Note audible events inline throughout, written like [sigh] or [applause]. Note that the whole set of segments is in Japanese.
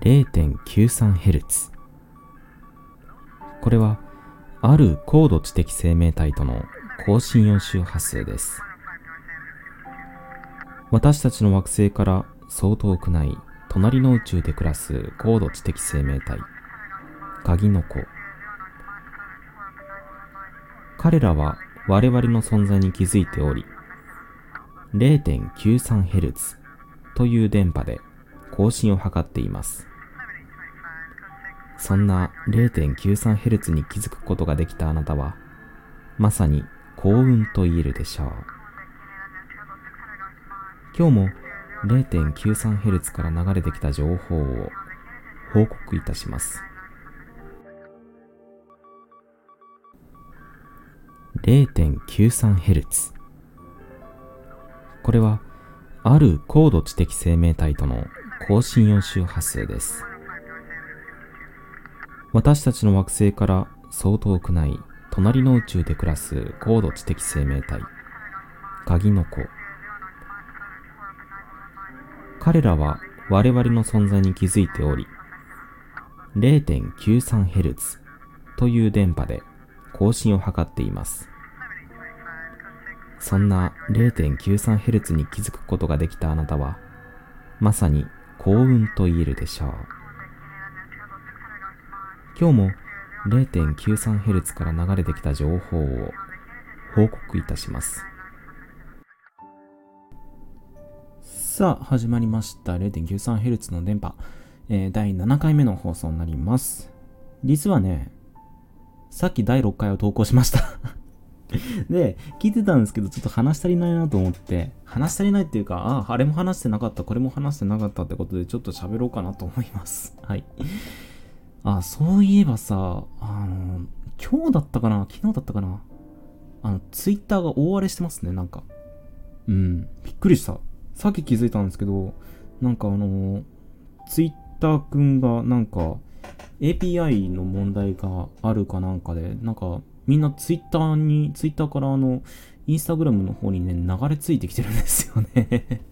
0.93Hz これはある高度知的生命体との高信用周波数です。私たちの惑星からそう遠くない隣の宇宙で暮らす高度知的生命体鍵の子彼らは我々の存在に気づいており 0.93Hz という電波で更新を図っています。そんな 0.93Hz に気づくことができたあなたはまさに幸運と言えるでしょう。今日も 0.93Hz から流れてきた情報を報告いたします。0.93Hz これはある高度知的生命体との高信用周波数です。私たちの惑星からそう遠くない隣の宇宙で暮らす高度知的生命体鍵の子彼らは我々の存在に気づいており、0.93Hz という電波で更新を図っています。そんな 0.93Hz に気づくことができたあなたは、まさに幸運と言えるでしょう。今日も 0.93Hz から流れてきた情報を報告いたします。さあ、始まりました。0.93Hz の電波、えー、第7回目の放送になります。実はね、さっき第6回を投稿しました [laughs] で、聞いてたんですけど、ちょっと話し足りないなと思って、話し足りないっていうか、ああ、あれも話してなかった、これも話してなかったってことで、ちょっと喋ろうかなと思います。はい。あ、そういえばさ、あの、今日だったかな？昨日だったかな？あの、ツイッターが大荒れしてますね、なんか。うん、びっくりした。さっき気づいたんですけど、なんかあの、ツイッターくんがなんか API の問題があるかなんかで、なんかみんなツイッターに、ツイッターからあの、インスタグラムの方にね、流れ着いてきてるんですよね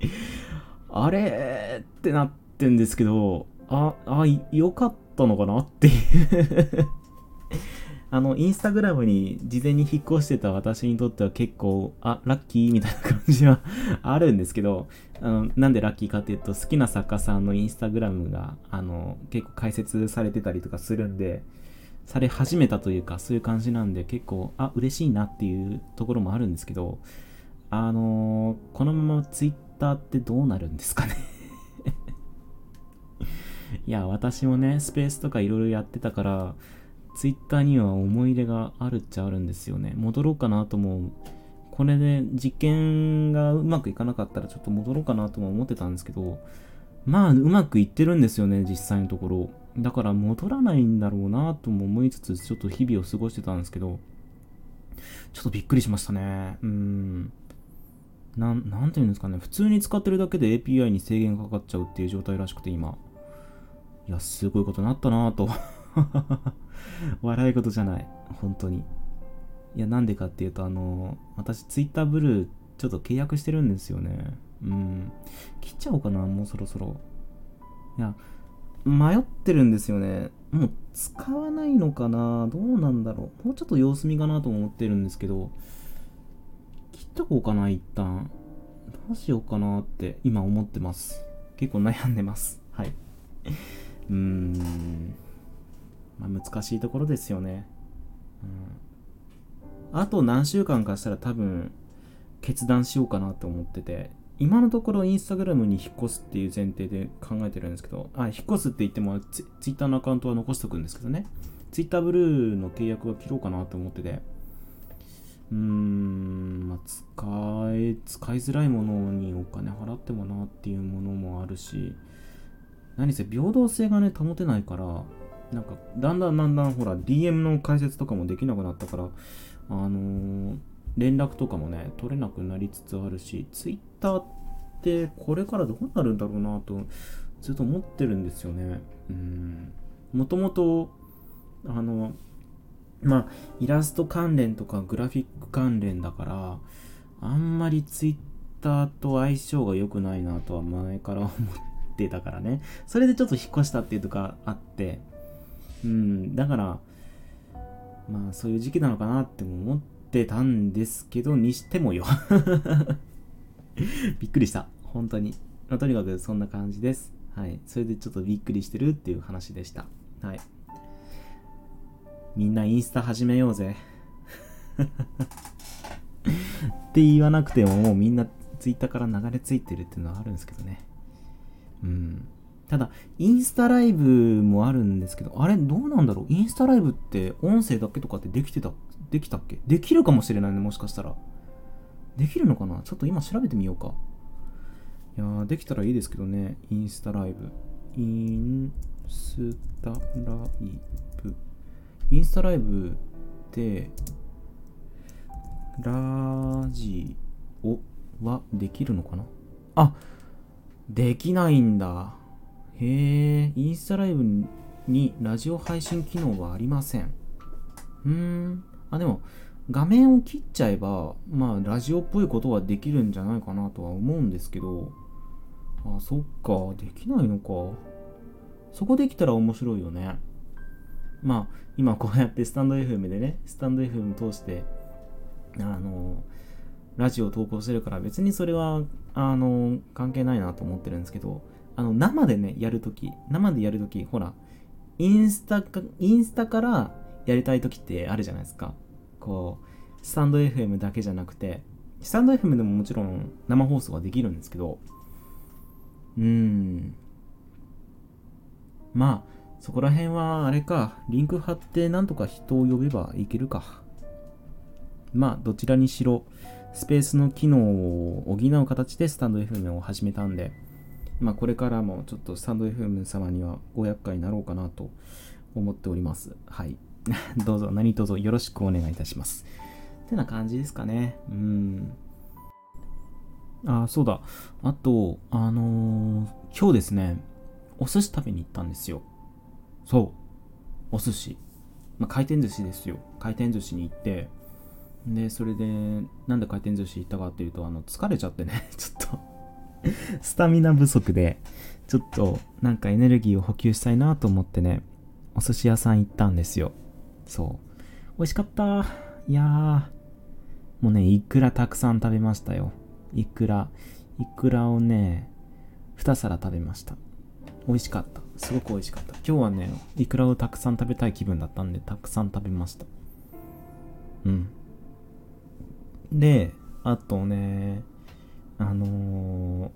[laughs] あれってなってんですけど、あ、あ、よかったのかなっていう。[laughs] あの、インスタグラムに事前に引っ越してた私にとっては結構、あ、ラッキーみたいな感じは [laughs] あるんですけど、あの、なんでラッキーかっていうと、好きな作家さんのインスタグラムが、あの、結構解説されてたりとかするんで、され始めたというか、そういう感じなんで、結構、あ、嬉しいなっていうところもあるんですけど、あのこのままツイッターってどうなるんですかね。[laughs] いや、私もね、スペースとかいろいろやってたから、ツイッターには思い入れがあるっちゃあるんですよね。戻ろうかなとも、これで実験がうまくいかなかったらちょっと戻ろうかなとも思ってたんですけど、まあうまくいってるんですよね、実際のところ。だから戻らないんだろうなとも思いつつ、ちょっと日々を過ごしてたんですけど、ちょっとびっくりしましたね。うん。なん、なんていうんですかね。普通に使ってるだけで API に制限かかっちゃうっていう状態らしくて今。いや、すごいことになったなぁと [laughs] 笑い事じゃない。本当に。いや、なんでかっていうと、あの、私、ツイッターブルー、ちょっと契約してるんですよね。うん。切っちゃおうかな、もうそろそろ。いや、迷ってるんですよね。もう使わないのかなどうなんだろう。もうちょっと様子見かなと思ってるんですけど、切っとこうかな、一旦。どうしようかなって今思ってます。結構悩んでます。はい。うーん。まあ、難しいところですよね。うん。あと何週間かしたら多分決断しようかなと思ってて、今のところインスタグラムに引っ越すっていう前提で考えてるんですけど、あ、引っ越すって言ってもツツイッターのアカウントは残しとくんですけどね。ツイッターブルーの契約は切ろうかなと思ってて、うーん、まあ、使え、使いづらいものにお金払ってもなっていうものもあるし、何せ平等性がね、保てないから、なんか、だんだんだんだんほら、DM の解説とかもできなくなったから、あのー、連絡とかもね、取れなくなりつつあるし、Twitter ってこれからどうなるんだろうなと、ずっと思ってるんですよね。うん。もともと、あの、まあ、イラスト関連とかグラフィック関連だから、あんまり Twitter と相性が良くないなとは前から思ってってたからね。それでちょっと引っ越したっていうとかあって、うん、だから、まあそういう時期なのかなって思ってたんですけど、にしてもよ。[laughs] びっくりした。本当に。まあ、とにかくそんな感じです。はい。それでちょっとびっくりしてるっていう話でした。はい。みんなインスタ始めようぜ。[laughs] って言わなくてももうみんなツイッターから流れ着いてるっていうのはあるんですけどね。うん。ただ、インスタライブもあるんですけど、あれどうなんだろう？インスタライブって音声だけとかってできてた、できたっけ？できるかもしれないね、もしかしたら。できるのかな？ちょっと今調べてみようか。いやー、できたらいいですけどね、インスタライブ。インスタライブ。インスタライブって、ラジオはできるのかな？あ、できないんだ。へえ、インスタライブにラジオ配信機能はありません。うーん。あ、でも、画面を切っちゃえば、まあ、ラジオっぽいことはできるんじゃないかなとは思うんですけど、あ、そっか、できないのか。そこできたら面白いよね。まあ、今こうやってスタンド FM でね、スタンド FM 通して、あの、ラジオを投稿してるから別にそれは、あの、関係ないなと思ってるんですけど、あの、生でね、やるとき、生でやるとき、ほら、インスタか、インスタからやりたいときってあるじゃないですか。こう、スタンド FM だけじゃなくて、スタンド FM でももちろん生放送はできるんですけど、うん。まあ、そこら辺はあれか、リンク貼ってなんとか人を呼べばいけるか。まあ、どちらにしろ、スペースの機能を補う形でスタンド FM を始めたんで、まあ、これからもちょっとスタンド FM 様にはご厄介になろうかなと思っております。はい。[laughs] どうぞ、何卒よろしくお願いいたします。ってな感じですかね。うん。あ、そうだ。あと、あのー、今日ですね、お寿司食べに行ったんですよ。そう。お寿司。まあ、回転寿司ですよ。回転寿司に行って、で、それで、なんで回転寿司行ったかっていうと、あの、疲れちゃってね、[laughs] ちょっとスタミナ不足で、ちょっとなんかエネルギーを補給したいなと思ってね、お寿司屋さん行ったんですよ。そう。美味しかった。いやー、もうね、いくらたくさん食べましたよ。いくら、いくらをね、2皿食べました。美味しかった。すごく美味しかった。今日はね、いくらをたくさん食べたい気分だったんで、たくさん食べました。うん。で、あとね、あの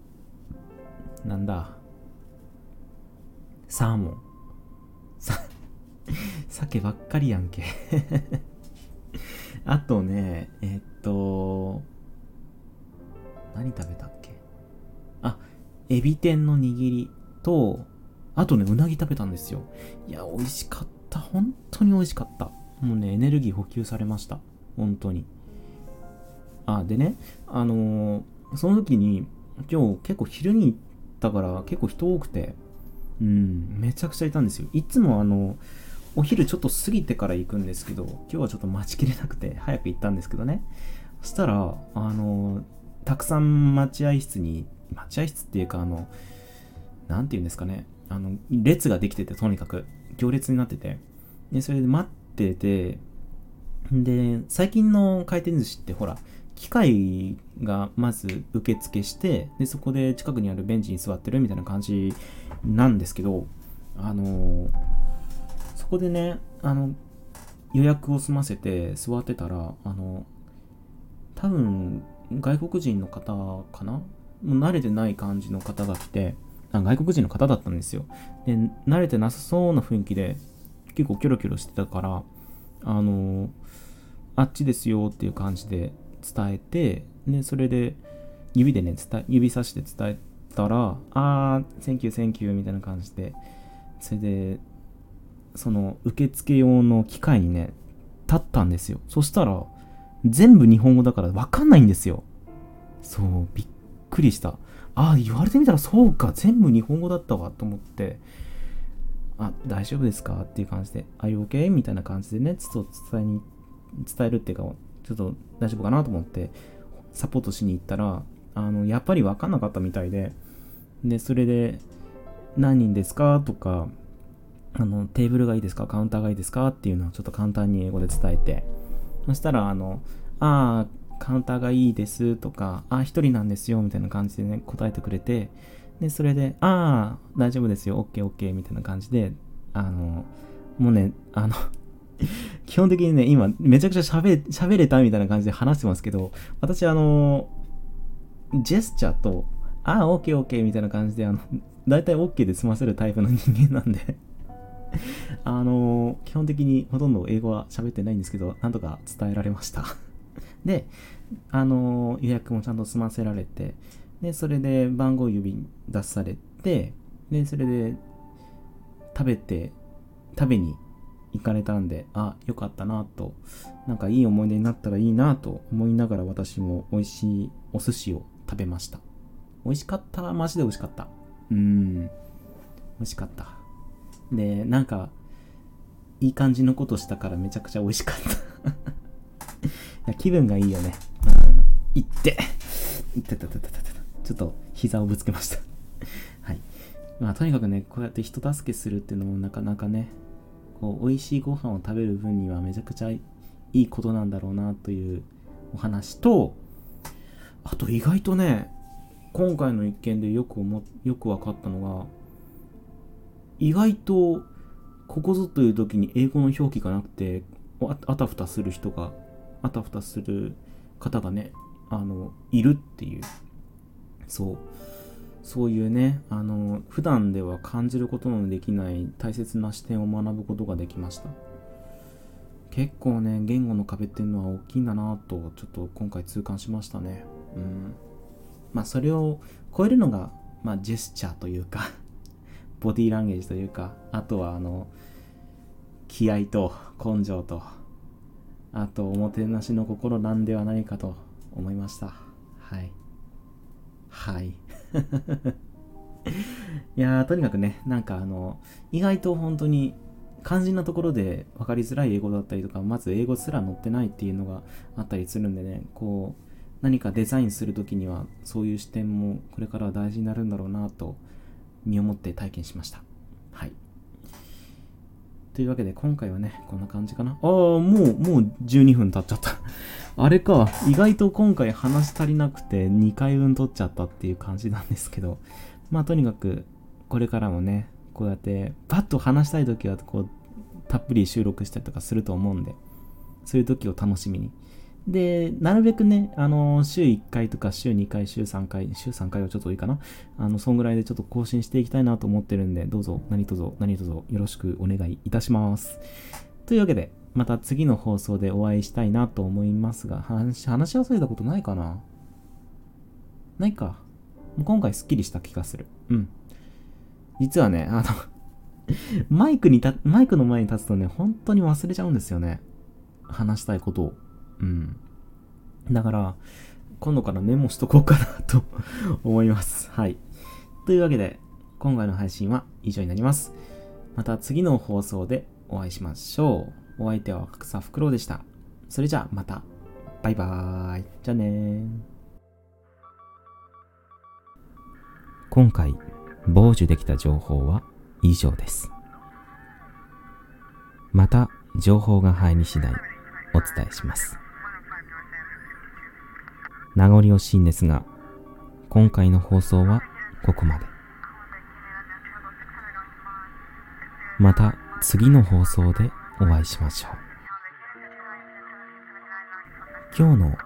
ー、なんだ、サーモン。さ、鮭ばっかりやんけ [laughs] あとね、えっと、何食べたっけ？あ、エビ天の握りと、あとね、うなぎ食べたんですよ。いや、美味しかった。本当に美味しかった。もうね、エネルギー補給されました。本当に。あ、でね、あのーその時に、今日結構昼に行ったから結構人多くて、うん、めちゃくちゃいたんですよ。いつもあの、お昼ちょっと過ぎてから行くんですけど、今日はちょっと待ちきれなくて早く行ったんですけどね。そしたら、あの、たくさん待合室に、待合室っていうかあの、なんて言うんですかね。あの、列ができてて、とにかく、行列になってて。で、それで待ってて、で、最近の回転寿司ってほら、機械がまず受付してでそこで近くにあるベンチに座ってるみたいな感じなんですけどあのそこでねあの予約を済ませて座ってたらあの多分外国人の方かな？もう慣れてない感じの方が来てあ外国人の方だったんですよ。で慣れてなさそうな雰囲気で結構キョロキョロしてたからあのあっちですよっていう感じで伝えて、で、それで指でね、伝え、指さして伝えたら、あー、 Thank you、Thank you みたいな感じで、それで、その受付用の機械にね、立ったんですよ。そしたら、全部日本語だからわかんないんですよ。そう、びっくりした。ああ、言われてみたらそうか、全部日本語だったわと思って、あ、大丈夫ですか？っていう感じで、あ、you OK? みたいな感じでね、ちょっと伝えに、伝えるっていうか、ちょっと大丈夫かなと思ってサポートしに行ったら、あの、やっぱり分かんなかったみたいで、で、それで、何人ですか？とか、あの、テーブルがいいですか？カウンターがいいですか？っていうのをちょっと簡単に英語で伝えて、そしたら、あの、ああ、カウンターがいいですとか、ああ、一人なんですよみたいな感じでね、答えてくれて、で、それで、ああ、大丈夫ですよ、OK、OK みたいな感じで、あの、もうね、あの [laughs] 基本的にね、今、めちゃくちゃ喋、喋れたみたいな感じで話してますけど、私、あの、ジェスチャーと、ああ、OK、OK みたいな感じで、あの、大体 OK で済ませるタイプの人間なんで。[laughs] あの、基本的にほとんど英語は喋ってないんですけど、なんとか伝えられました。[laughs] で、あの、予約もちゃんと済ませられて、で、それで番号指出されて、で、それで食べて、食べに行かれたんで、あ、よかったなと、なんかいい思い出になったらいいなと思いながら私も美味しいお寿司を食べました。美味しかった。マジで美味しかった。うん。美味しかった。で、なんか、いい感じのことしたからめちゃくちゃ美味しかった気分がいいよね。うん。行って。行ってたたたたた。ちょっと膝をぶつけましたはい。まあとにかくね、こうやって人助けするっていうのもなかなかね、こう、美味しいご飯を食べる分にはめちゃくちゃいいことなんだろうなというお話と、あと意外とね、今回の一件でよく思、よく分かったのが、意外と、ここぞという時に英語の表記がなくて、あたふたする人が、あたふたする方がね、あの、いるっていう、そう。そういうね、あの、普段では感じることのできない大切な視点を学ぶことができました。結構ね、言語の壁っていうのは大きいんだなと、ちょっと今回痛感しましたね。うん。まあ、それを超えるのが、まあ、ジェスチャーというか [laughs] ボディーランゲージというか、あとは、あの、気合と根性と、あと、おもてなしの心なんではないかと思いました。はい。はい。いやー、とにかくね、なんかあの、意外と本当に肝心なところで分かりづらい英語だったりとか、まず英語すら載ってないっていうのがあったりするんでね、こう、何かデザインする時には、そういう視点もこれからは大事になるんだろうなと、身をもって体験しました。というわけで、今回はね、こんな感じかな。ああ、もう、もう12分経っちゃった [laughs] あれか、意外と今回話足りなくて2回分撮っちゃったっていう感じなんですけど、まあとにかくこれからもね、こうやってパッと話したい時はこうたっぷり収録したりとかすると思うんで、そういう時を楽しみに。で、なるべくね、あの、週1回とか週2回、週3回、週3回はちょっと多いかな。あの、そんぐらいでちょっと更新していきたいなと思ってるんで、どうぞ、何卒、何卒よろしくお願いいたします。というわけで、また次の放送でお会いしたいなと思いますが、話、話し忘れたことないかな？ないかも。今回スッキリした気がする。うん。実はね、あのマイクにた、マイクの前に立つとね、本当に忘れちゃうんですよね。話したいことを。うん。だから、今度からメモしとこうかなと思います。はい。というわけで、今回の配信は以上になります。また次の放送でお会いしましょう。お相手は若草フクロウでした。それじゃあまた。バイバーイ。じゃあね今回、傍受できた情報は以上です。また、情報が入り次第、お伝えします。名残惜しいんですが、今回の放送はここまで。また次の放送でお会いしましょう。今日の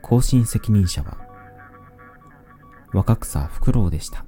更新責任者は若草フクロウでした。